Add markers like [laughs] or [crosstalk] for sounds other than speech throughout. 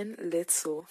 and let's go.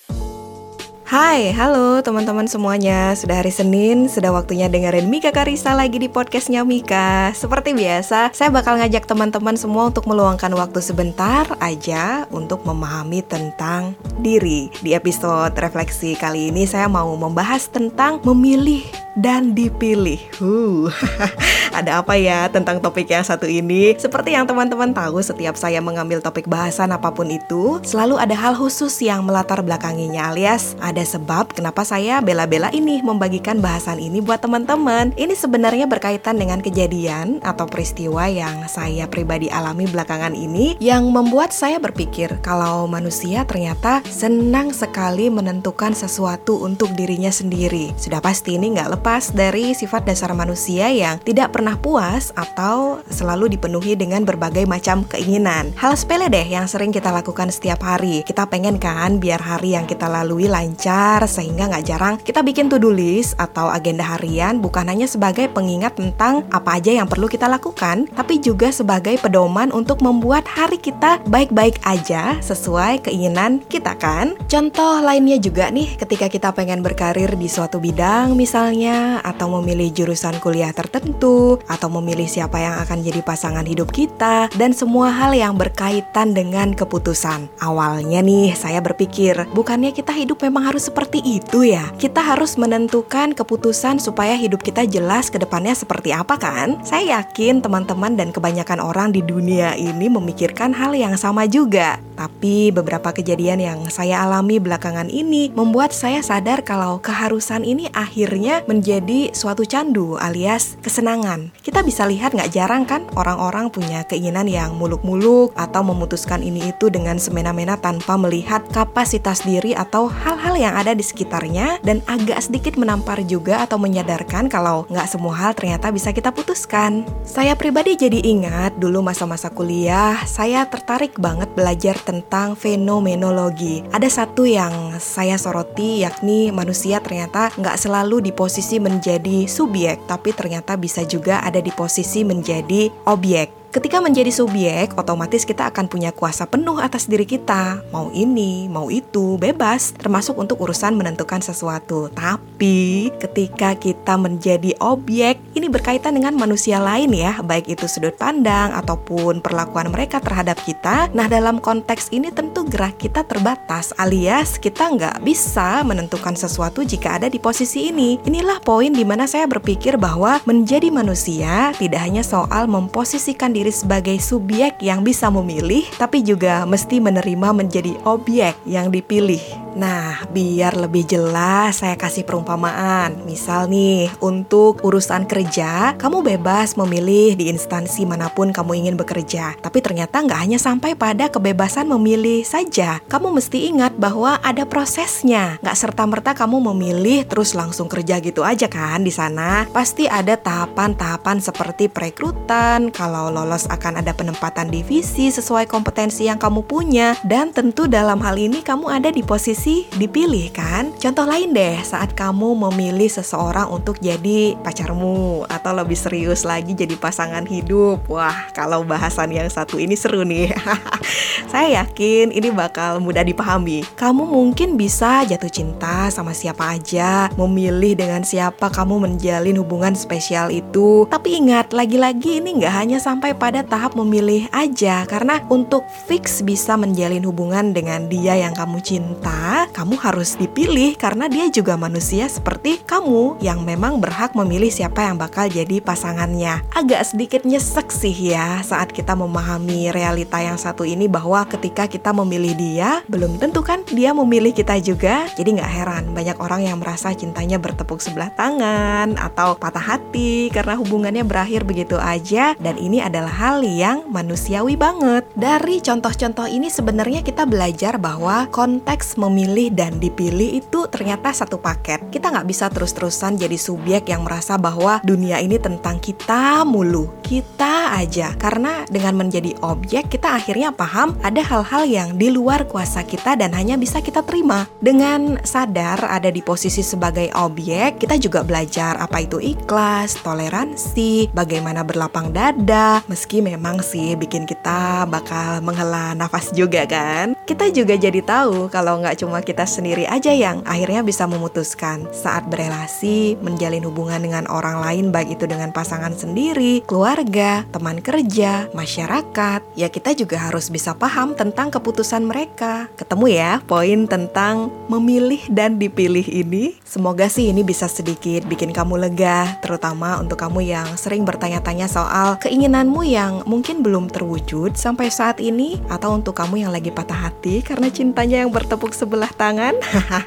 Hai, halo teman-teman semuanya Sudah hari Senin, sudah waktunya dengerin Mika Karisa lagi di podcastnya Mika Seperti biasa, saya bakal ngajak teman-teman semua untuk meluangkan waktu sebentar aja Untuk memahami tentang diri Di episode refleksi kali ini saya mau membahas tentang memilih dan dipilih. Huh, [laughs] ada apa ya tentang topik yang satu ini? Seperti yang teman-teman tahu, setiap saya mengambil topik bahasan apa pun itu, selalu ada hal khusus yang melatar belakanginya alias ada sebab kenapa saya bela-bela ini membagikan bahasan ini buat teman-teman. Ini sebenarnya berkaitan dengan kejadian atau peristiwa yang saya pribadi alami belakangan ini yang membuat saya berpikir kalau manusia ternyata senang sekali menentukan sesuatu untuk dirinya sendiri. Sudah pasti ini nggak lepas dari sifat dasar manusia yang tidak pernah puas atau selalu dipenuhi dengan berbagai macam keinginan. Hal sepele deh yang sering kita lakukan setiap hari. Kita pengen kan biar hari yang kita lalui lancar sehingga nggak jarang kita bikin to-do list atau agenda harian bukan hanya sebagai pengingat tentang apa aja yang perlu kita lakukan, tapi juga sebagai pedoman untuk membuat hari kita baik-baik aja sesuai keinginan kita kan. Contoh lainnya juga nih ketika kita pengen berkarir di suatu bidang misalnya atau memilih jurusan kuliah tertentu, atau memilih siapa yang akan jadi pasangan hidup kita, dan semua hal yang berkaitan dengan keputusan. Awalnya nih, saya berpikir, bukannya kita hidup memang harus seperti itu ya? Kita harus menentukan keputusan supaya hidup kita jelas ke depannya seperti apa kan? Saya yakin teman-teman dan kebanyakan orang di dunia ini memikirkan hal yang sama juga. Tapi beberapa kejadian yang saya alami belakangan ini membuat saya sadar kalau keharusan ini akhirnya menjadi suatu candu alias kesenangan. Kita bisa lihat nggak jarang kan orang-orang punya keinginan yang muluk-muluk atau memutuskan ini itu dengan semena-mena tanpa melihat kapasitas diri atau hal-hal yang ada di sekitarnya dan agak sedikit menampar juga atau menyadarkan kalau nggak semua hal ternyata bisa kita putuskan. Saya pribadi jadi ingat dulu masa-masa kuliah, saya tertarik banget belajar tentang fenomenologi. Ada satu yang saya soroti yakni manusia ternyata nggak selalu di posisi menjadi subjek, tapi ternyata bisa juga ada di posisi menjadi objek. Ketika menjadi subjek, otomatis kita akan punya kuasa penuh atas diri kita. Mau ini, mau itu, bebas, termasuk untuk urusan menentukan sesuatu. Tapi ketika kita menjadi objek, ini berkaitan dengan manusia lain ya, baik itu sudut pandang ataupun perlakuan mereka terhadap kita. Nah, dalam konteks ini tentu gerak kita terbatas, alias kita nggak bisa menentukan sesuatu jika ada di posisi ini. Inilah poin di mana saya berpikir bahwa menjadi manusia tidak hanya soal memposisikan diri sebagai subjek yang bisa memilih, tapi juga mesti menerima menjadi objek yang dipilih. Nah, biar lebih jelas, saya kasih perumpamaan. Misal nih, untuk urusan kerja, kamu bebas memilih di instansi mana pun kamu ingin bekerja. Tapi ternyata nggak hanya sampai pada kebebasan memilih saja. Kamu mesti ingat bahwa ada prosesnya. Nggak serta-merta kamu memilih terus langsung kerja gitu aja kan di sana. Pasti ada tahapan-tahapan seperti perekrutan, kalau lolos akan ada penempatan divisi sesuai kompetensi yang kamu punya dan tentu dalam hal ini kamu ada di posisi dipilih kan? Contoh lain deh saat kamu memilih seseorang untuk jadi pacarmu atau lebih serius lagi jadi pasangan hidup. Wah, kalau bahasan yang satu ini seru nih. [laughs] Saya yakin ini bakal mudah dipahami. Kamu mungkin bisa jatuh cinta sama siapa aja, memilih dengan siapa kamu menjalin hubungan spesial itu. Tapi ingat, lagi-lagi ini nggak hanya sampai pada tahap memilih aja karena untuk fix bisa menjalin hubungan dengan dia yang kamu cinta, kamu harus dipilih karena dia juga manusia seperti kamu yang memang berhak memilih siapa yang bakal jadi pasangannya. Agak sedikit nyesek sih ya saat kita memahami realita yang satu ini bahwa ketika kita memilih dia, belum tentu kan dia memilih kita juga. Jadi nggak heran banyak orang yang merasa cintanya bertepuk sebelah tangan atau patah hati karena hubungannya berakhir begitu aja dan ini adalah hal yang manusiawi banget. Dari contoh-contoh ini sebenarnya kita belajar bahwa konteks memilih memilih dan dipilih itu ternyata satu paket. Kita nggak bisa terus-terusan jadi subjek yang merasa bahwa dunia ini tentang kita mulu, kita aja. Karena dengan menjadi objek, kita akhirnya paham ada hal-hal yang di luar kuasa kita dan hanya bisa kita terima. Dengan sadar ada di posisi sebagai objek, kita juga belajar apa itu ikhlas, toleransi, bagaimana berlapang dada, meski memang sih bikin kita bakal menghela nafas juga kan. Kita juga jadi tahu kalau nggak cuma kita sendiri aja yang akhirnya bisa memutuskan saat berelasi, menjalin hubungan dengan orang lain baik itu dengan pasangan sendiri, keluarga, teman kerja, masyarakat. Ya kita juga harus bisa paham tentang keputusan mereka. Ketemu ya poin tentang memilih dan dipilih ini. Semoga sih ini bisa sedikit bikin kamu lega, terutama untuk kamu yang sering bertanya-tanya soal keinginanmu yang mungkin belum terwujud sampai saat ini atau untuk kamu yang lagi patah hati karena cintanya yang bertepuk sebelah tangan.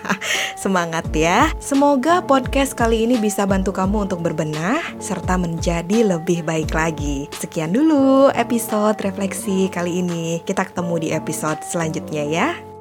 [laughs] Semangat ya. Semoga podcast kali ini bisa bantu kamu untuk berbenah serta menjadi lebih baik lagi. Sekian dulu episode refleksi kali ini. Kita ketemu di episode selanjutnya ya.